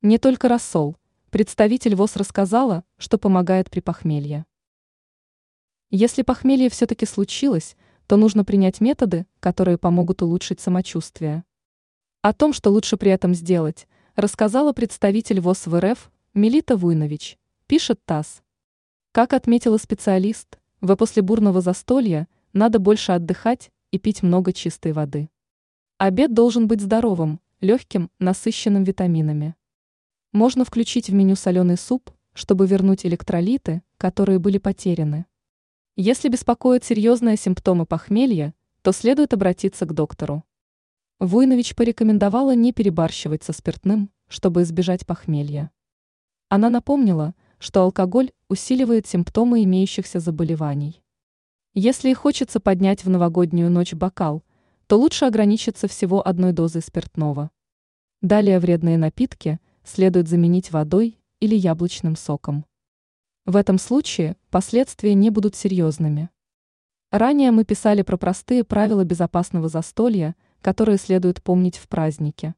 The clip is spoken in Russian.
Не только рассол. Представитель ВОЗ рассказала, что помогает при похмелье. Если похмелье все-таки случилось, то нужно принять методы, которые помогут улучшить самочувствие. О том, что лучше при этом сделать, рассказала представитель ВОЗ в РФ Мелита Вуйнович, пишет ТАСС. Как отметила специалист, в после бурного застолья надо больше отдыхать и пить много чистой воды. Обед должен быть здоровым, легким, насыщенным витаминами. Можно включить в меню соленый суп, чтобы вернуть электролиты, которые были потеряны. Если беспокоят серьезные симптомы похмелья, то следует обратиться к доктору. Войнович порекомендовала не перебарщивать со спиртным, чтобы избежать похмелья. Она напомнила, что алкоголь усиливает симптомы имеющихся заболеваний. Если и хочется поднять в новогоднюю ночь бокал, то лучше ограничиться всего одной дозой спиртного. Далее вредные напитки следует заменить водой или яблочным соком. В этом случае последствия не будут серьезными. Ранее мы писали про простые правила безопасного застолья, которые следует помнить в празднике.